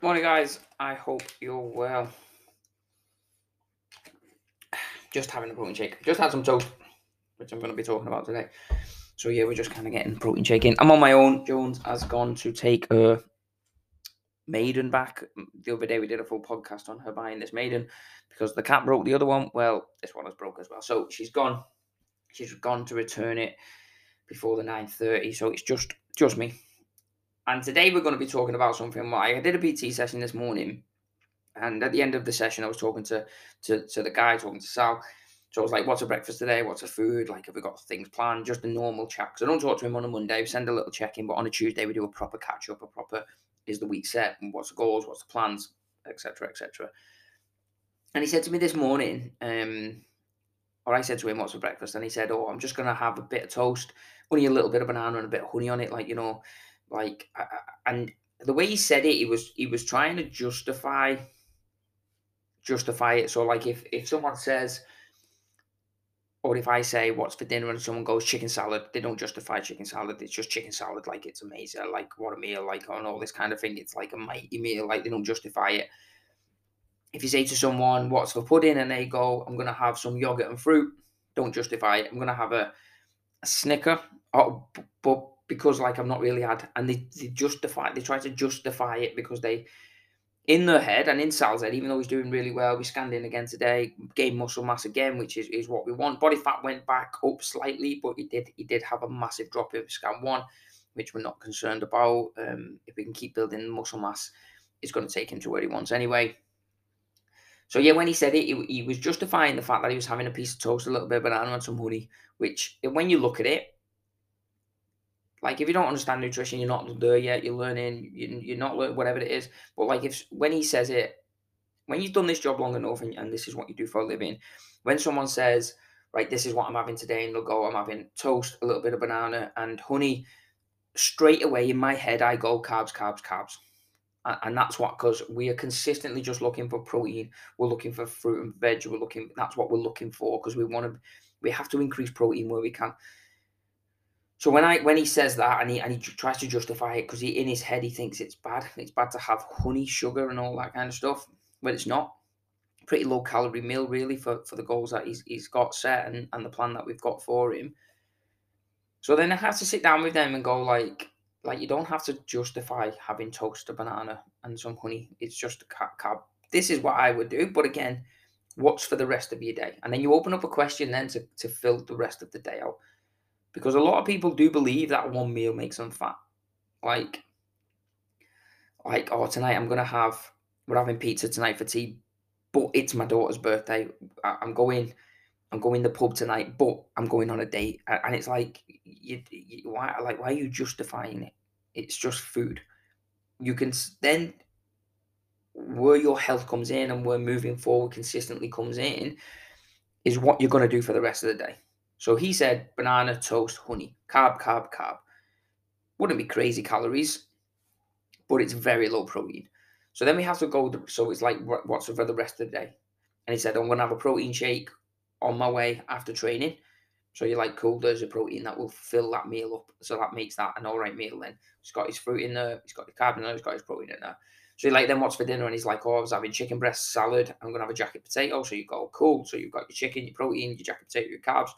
Morning, guys. I hope you're well. Just having a protein shake. Just had some toast, which I'm going to be talking about today. So yeah, we're just kind of getting protein shake in. I'm on my own. Jones has gone to take her maiden back. The other day we did a full podcast on her buying this maiden because the cat broke the other one. Well, this one has broke as well. So she's gone. She's gone to return it before the 9.30. So it's just just me. And today we're going to be talking about something. I did a PT session this morning, and at the end of the session, I was talking to to, to the guy, talking to Sal. So I was like, "What's a breakfast today? What's a food? Like, have we got things planned? Just a normal chat." Because I don't talk to him on a Monday. We send a little check in, but on a Tuesday we do a proper catch up, a proper is the week set, and what's the goals, what's the plans, etc., etc. And he said to me this morning, um, or I said to him, "What's for breakfast?" And he said, "Oh, I'm just gonna have a bit of toast, only a little bit of banana and a bit of honey on it, like you know." Like, and the way he said it, he was he was trying to justify justify it. So, like, if if someone says, or if I say what's for dinner and someone goes chicken salad, they don't justify chicken salad. It's just chicken salad, like it's amazing, like what a meal, like on all this kind of thing. It's like a mighty meal, like they don't justify it. If you say to someone what's for pudding and they go, I'm gonna have some yogurt and fruit, don't justify it. I'm gonna have a, a snicker, oh, but because like I've not really had, and they, they justify, they try to justify it because they, in their head and in Sal's head, even though he's doing really well, we scanned in again today, gained muscle mass again, which is, is what we want. Body fat went back up slightly, but he did he did have a massive drop in scan one, which we're not concerned about. Um, if we can keep building muscle mass, it's going to take him to where he wants anyway. So yeah, when he said it, he, he was justifying the fact that he was having a piece of toast, a little bit of banana, and some honey. Which, when you look at it, like if you don't understand nutrition, you're not there yet. You're learning. You, are not learning whatever it is. But like if when he says it, when you've done this job long enough and, and this is what you do for a living, when someone says, right, this is what I'm having today, and they'll go, I'm having toast, a little bit of banana, and honey. Straight away in my head, I go carbs, carbs, carbs, and that's what because we are consistently just looking for protein. We're looking for fruit and veg. We're looking. That's what we're looking for because we want to. We have to increase protein where we can. So when I when he says that and he and he tries to justify it because he in his head he thinks it's bad, it's bad to have honey, sugar, and all that kind of stuff. But it's not. Pretty low calorie meal really for, for the goals that he's he's got set and, and the plan that we've got for him. So then I have to sit down with them and go like like you don't have to justify having toast, a banana, and some honey. It's just a carb. This is what I would do. But again, what's for the rest of your day? And then you open up a question then to, to fill the rest of the day out because a lot of people do believe that one meal makes them fat. Like, like oh tonight I'm gonna have we're having pizza tonight for tea, but it's my daughter's birthday. I, am going. I'm going the pub tonight, but I'm going on a date, and it's like, you, you, why? Like, why are you justifying it? It's just food. You can then, where your health comes in and where moving forward consistently comes in, is what you're going to do for the rest of the day. So he said banana, toast, honey, carb, carb, carb. Wouldn't be crazy calories, but it's very low protein. So then we have to go. So it's like what's for the rest of the day? And he said I'm going to have a protein shake on my way after training. So you're like, cool. There's a protein that will fill that meal up. So that makes that an all right meal. Then he's got his fruit in there. He's got the carb in there. He's got his protein in there. So like, then what's for dinner? And he's like, oh, I was having chicken breast salad. I'm gonna have a jacket potato. So you go, cool. So you've got your chicken, your protein, your jacket potato, your carbs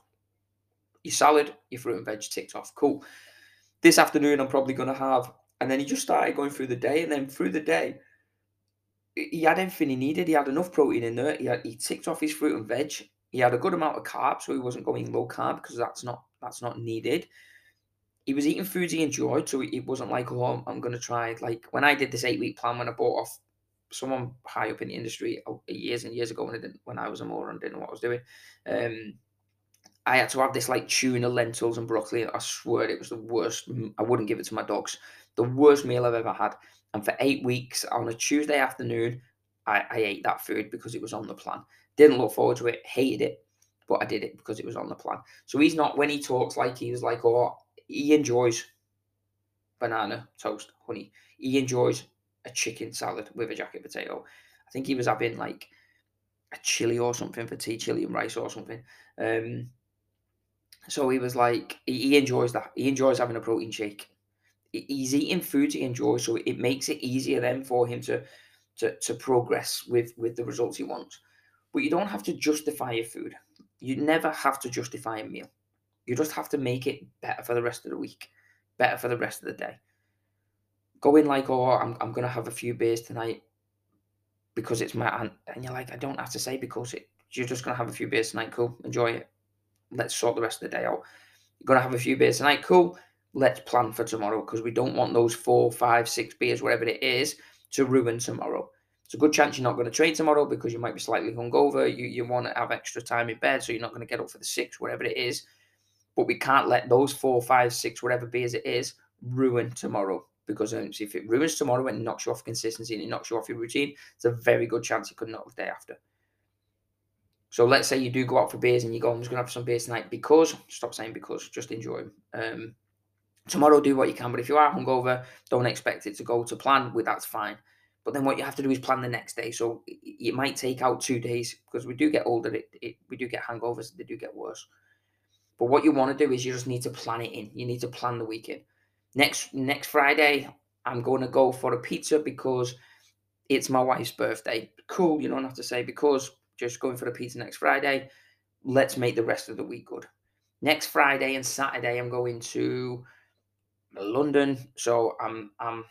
your salad, your fruit and veg ticked off. Cool. This afternoon, I'm probably going to have, and then he just started going through the day, and then through the day, he had everything he needed. He had enough protein in there. He had, he ticked off his fruit and veg. He had a good amount of carbs, so he wasn't going low carb because that's not that's not needed. He was eating foods he enjoyed, so it wasn't like, oh, I'm going to try. Like when I did this eight week plan when I bought off someone high up in the industry uh, years and years ago when I didn't when I was a moron, didn't know what I was doing. Um, I had to have this like tuna, lentils, and broccoli. I swear it was the worst. I wouldn't give it to my dogs. The worst meal I've ever had. And for eight weeks on a Tuesday afternoon, I, I ate that food because it was on the plan. Didn't look forward to it, hated it, but I did it because it was on the plan. So he's not when he talks like he was like, oh, he enjoys banana, toast, honey. He enjoys a chicken salad with a jacket potato. I think he was having like a chili or something for tea, chili and rice or something. Um, so he was like, he, enjoys that. He enjoys having a protein shake. he's eating food he enjoys, so it makes it easier then for him to to to progress with with the results he wants. But you don't have to justify your food. You never have to justify a meal. You just have to make it better for the rest of the week, better for the rest of the day. Go in like, oh, I'm I'm gonna have a few beers tonight because it's my aunt, and you're like, I don't have to say because it. You're just gonna have a few beers tonight. Cool, enjoy it. Let's sort the rest of the day out. You're gonna have a few beers tonight. Cool. Let's plan for tomorrow because we don't want those four, five, six beers, whatever it is, to ruin tomorrow. It's a good chance you're not going to train tomorrow because you might be slightly hungover. You you want to have extra time in bed, so you're not going to get up for the six, whatever it is. But we can't let those four, five, six, whatever beers it is, ruin tomorrow. Because um, if it ruins tomorrow and knocks you off consistency and it knocks you off your routine, it's a very good chance it could knock the day after. So let's say you do go out for beers and you go, I'm just going to have some beers tonight because, stop saying because, just enjoy them. Um, tomorrow, do what you can. But if you are hungover, don't expect it to go to plan. With that's fine. But then what you have to do is plan the next day. So it might take out two days because we do get older. It, it, we do get hangovers. They do get worse. But what you want to do is you just need to plan it in. You need to plan the weekend. Next next Friday, I'm going to go for a pizza because it's my wife's birthday. Cool. You don't have to say because just going for a pizza next Friday. Let's make the rest of the week good. Next Friday and Saturday, I'm going to London. So I'm I'm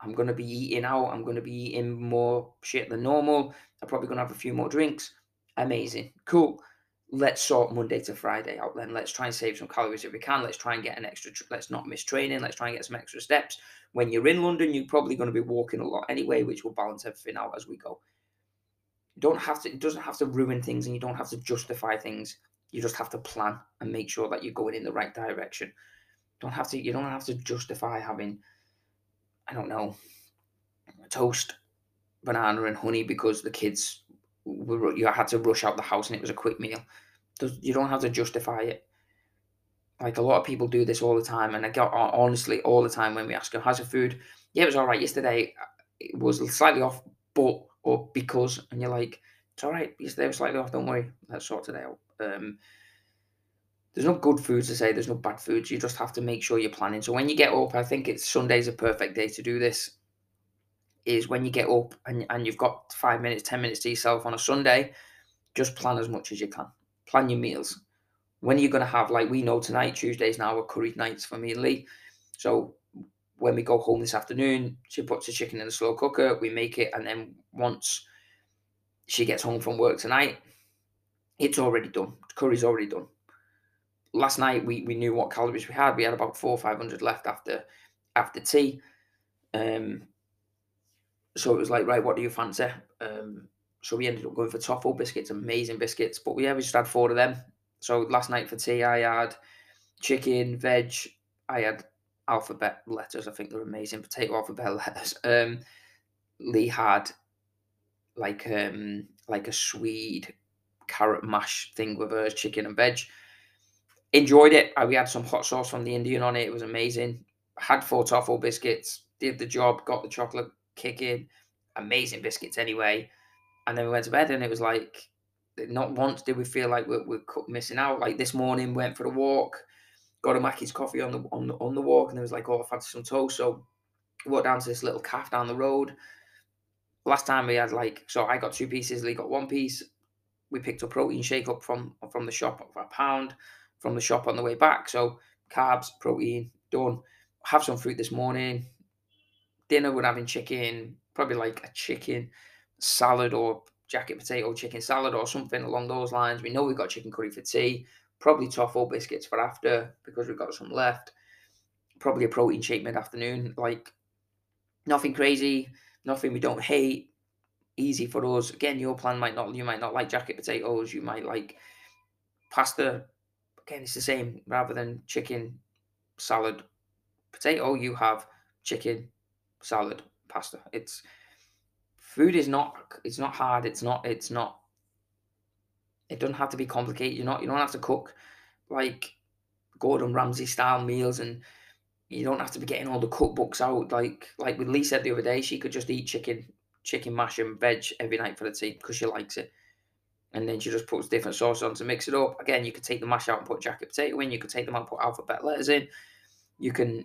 I'm gonna be eating out. I'm gonna be eating more shit than normal. I'm probably gonna have a few more drinks. Amazing, cool. Let's sort Monday to Friday out then. Let's try and save some calories if we can. Let's try and get an extra. Let's not miss training. Let's try and get some extra steps. When you're in London, you're probably going to be walking a lot anyway, which will balance everything out as we go. You don't have to. It doesn't have to ruin things, and you don't have to justify things. You just have to plan and make sure that you're going in the right direction. Don't have to. You don't have to justify having I don't know, toast, banana, and honey because the kids were you had to rush out the house and it was a quick meal. You don't have to justify it. Like a lot of people do this all the time, and I get honestly all the time when we ask them, "How's the food?" Yeah, it was all right yesterday. It was slightly off, but or because, and you're like, "It's all right. Yesterday was slightly off. Don't worry. Let's sort today out." Um, there's no good foods to say, there's no bad foods. You just have to make sure you're planning. So when you get up, I think it's Sunday's a perfect day to do this. Is when you get up and, and you've got five minutes, 10 minutes to yourself on a Sunday, just plan as much as you can. Plan your meals. When are you going to have, like we know tonight, Tuesdays now are curry nights for me and Lee. So when we go home this afternoon, she puts the chicken in the slow cooker, we make it, and then once she gets home from work tonight, it's already done. Curry's already done last night we, we knew what calories we had. We had about four or five hundred left after after tea. Um, so it was like, right, what do you fancy? Um, so we ended up going for toffle biscuits, amazing biscuits. But yeah, we just had four of them. So last night for tea, I had chicken, veg. I had alphabet letters. I think they're amazing. Potato alphabet letters. Um, Lee had like um like a Swede carrot mash thing with her chicken and veg enjoyed it. Uh, we had some hot sauce from the Indian on it. It was amazing. Had four toffle biscuits. Did the job. Got the chocolate kicking. Amazing biscuits anyway. And then we went to bed, and it was like not once did we feel like we're, we're missing out. Like this morning, went for a walk, got a Mackey's coffee on the on the on the walk, and there was like, oh, I fancy some toast. So walked down to this little calf down the road. Last time we had like, so I got two pieces, Lee got one piece. We picked a protein shake up from from the shop for a pound from the shop on the way back. So carbs, protein, done. Have some fruit this morning. Dinner, we're having chicken, probably like a chicken salad or jacket potato chicken salad or something along those lines. We know we've got chicken curry for tea, probably toffle biscuits for after because we've got some left. Probably a protein shake mid afternoon. Like nothing crazy, nothing we don't hate. Easy for us. Again, your plan might not. You might not like jacket potatoes. You might like pasta, again, it's the same. Rather than chicken, salad, potato, you have chicken, salad, pasta. It's food is not it's not hard. It's not it's not. It doesn't have to be complicated. You're not you don't have to cook like Gordon Ramsay style meals and you don't have to be getting all the cookbooks out like like with said the other day she could just eat chicken chicken mash and veg every night for the tea because she likes it and then she just puts different sauces on to mix it up. Again, you could take the mash out and put jacket potato in. You could take them out and put alphabet letters in. You can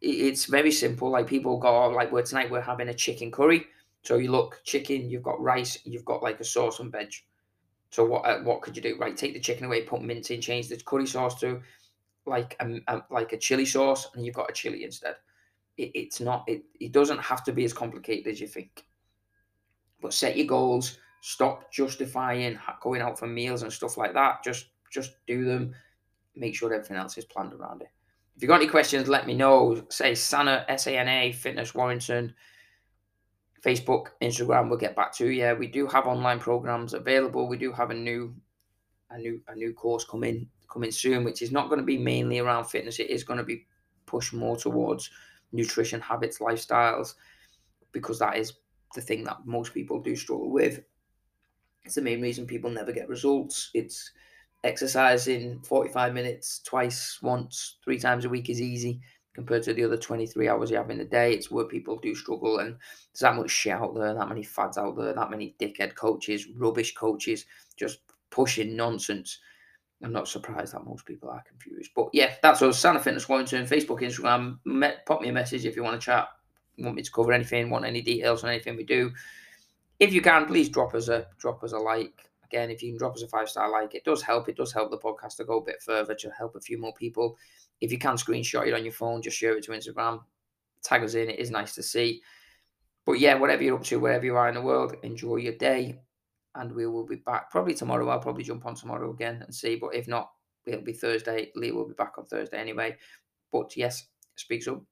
it's very simple. Like people go, oh, like we're tonight we're having a chicken curry. So you look chicken, you've got rice, you've got like a sauce and veg. So what uh, what could you do? Right, take the chicken away, put mint in, change the curry sauce to like a, a like a chili sauce, and you've got a chili instead. It, it's not. It it doesn't have to be as complicated as you think. But set your goals. Stop justifying going out for meals and stuff like that. Just just do them. Make sure everything else is planned around it. If you've got any questions, let me know. Say Sana, S A N A, Fitness Warrington, Facebook, Instagram, we'll get back to. Yeah, we do have online programs available. We do have a new a new a new course coming coming soon, which is not going to be mainly around fitness. It is going to be pushed more towards nutrition habits, lifestyles, because that is the thing that most people do struggle with. It's the main reason people never get results. It's exercising 45 minutes twice, once, three times a week is easy compared to the other 23 hours you have in a day. It's where people do struggle, and there's that much shit out there, that many fads out there, that many dickhead coaches, rubbish coaches, just pushing nonsense. I'm not surprised that most people are confused. But yeah, that's us. Sana Fitness Warrington, Facebook, Instagram. Met, pop me a message if you want to chat, want me to cover anything, want any details on anything we do. If you can, please drop us a drop us a like again, if you can drop us a five star like, it does help. It does help the podcast to go a bit further to help a few more people. If you can screenshot it on your phone, just share it to Instagram, tag us in. It is nice to see. But yeah, whatever you're up to, wherever you are in the world, enjoy your day. And we will be back probably tomorrow. I'll probably jump on tomorrow again and see. But if not, it'll be Thursday. Lee will be back on Thursday anyway. But yes, speak soon.